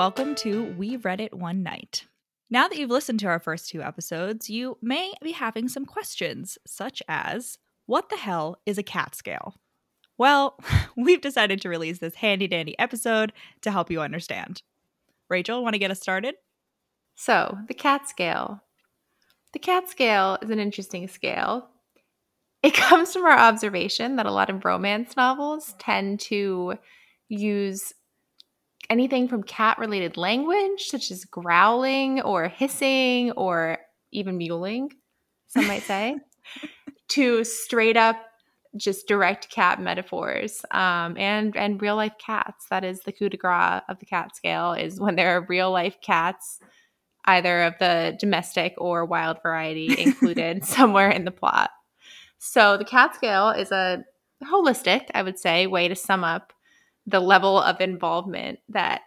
welcome to We Read It One Night. Now that you've listened to our first two episodes, you may be having some questions, such as What the hell is a cat scale? Well, we've decided to release this handy dandy episode to help you understand. Rachel, want to get us started? So, the cat scale. The cat scale is an interesting scale. It comes from our observation that a lot of romance novels tend to use anything from cat related language, such as growling or hissing or even mewling, some might say, to straight up just direct cat metaphors um, and and real life cats. That is the coup de grace of the cat scale is when there are real life cats, either of the domestic or wild variety, included somewhere in the plot. So the cat scale is a holistic, I would say, way to sum up the level of involvement that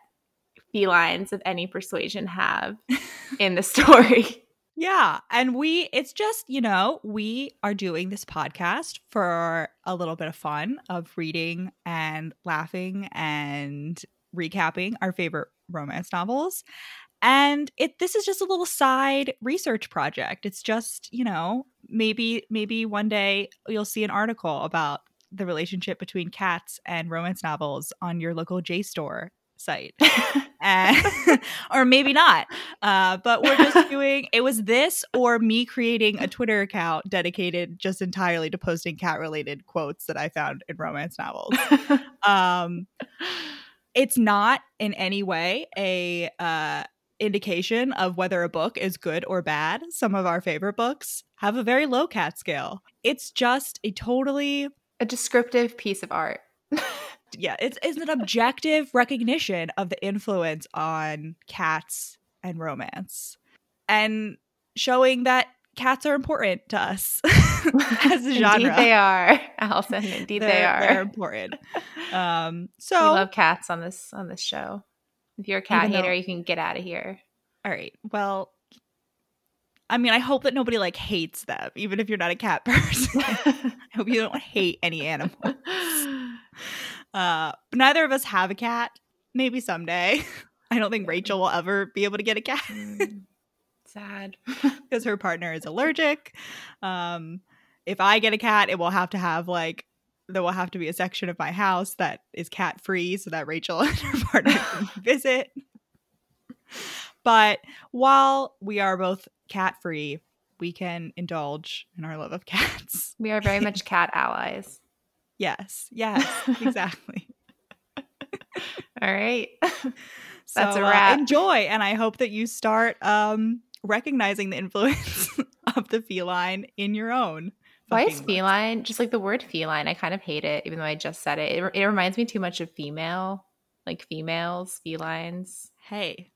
felines of any persuasion have in the story. Yeah. And we, it's just, you know, we are doing this podcast for a little bit of fun of reading and laughing and recapping our favorite romance novels. And it this is just a little side research project. It's just, you know, maybe maybe one day you'll see an article about the relationship between cats and romance novels on your local JSTOR site. and, or maybe not. Uh, but we're just doing it was this or me creating a Twitter account dedicated just entirely to posting cat related quotes that I found in romance novels. um, it's not in any way a uh, indication of whether a book is good or bad. Some of our favorite books have a very low cat scale. It's just a totally a descriptive piece of art. yeah, it's, it's an objective recognition of the influence on cats and romance and showing that cats are important to us as a genre. Indeed they are, Allison. Indeed they are. They're important. Um, so we love cats on this on this show. If you're a cat hater, though, you can get out of here. All right. Well, I mean, I hope that nobody like hates them, even if you're not a cat person. I hope you don't hate any animals. Uh, but neither of us have a cat. Maybe someday. I don't think Rachel will ever be able to get a cat. Mm, sad. Because her partner is allergic. Um, if I get a cat, it will have to have like there will have to be a section of my house that is cat free so that Rachel and her partner can visit. But while we are both cat free, we can indulge in our love of cats. We are very much cat allies. Yes, yes, exactly. All right. That's so, a uh, wrap. Uh, enjoy. And I hope that you start um, recognizing the influence of the feline in your own. Why is feline? Just like the word feline, I kind of hate it, even though I just said it. It, it reminds me too much of female, like females, felines. Hey,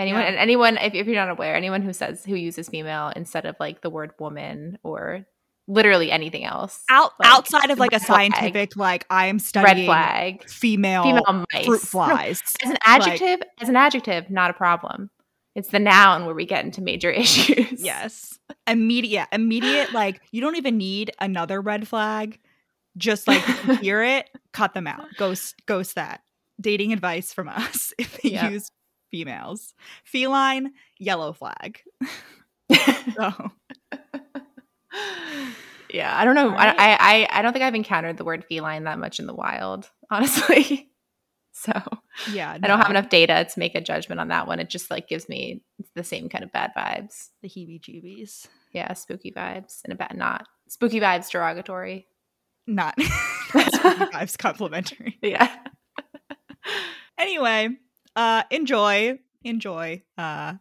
Anyone yeah. and anyone, if, if you're not aware, anyone who says who uses female instead of like the word woman or literally anything else. Out like, outside of like a scientific, like I am studying red flag, female, female mice. fruit flies. No, as an adjective, like, as an adjective, not a problem. It's the noun where we get into major issues. Yes. Immediate, immediate, like you don't even need another red flag. Just like hear it, cut them out. Ghost ghost that. Dating advice from us if they yep. use females. Feline, yellow flag. so. Yeah, I don't know. Right. I, I I don't think I've encountered the word feline that much in the wild, honestly. so yeah, no. I don't have enough data to make a judgment on that one. It just like gives me the same kind of bad vibes, the heebie-jeebies. Yeah, spooky vibes and a bad not spooky vibes derogatory. Not, not spooky vibes complimentary. Yeah. anyway, uh, enjoy, enjoy uh,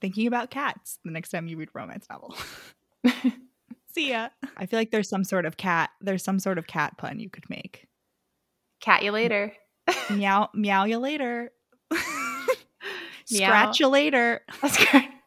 thinking about cats the next time you read romance novel. See ya. I feel like there's some sort of cat. There's some sort of cat pun you could make. Cat you later. meow, meow you later. Scratch you later.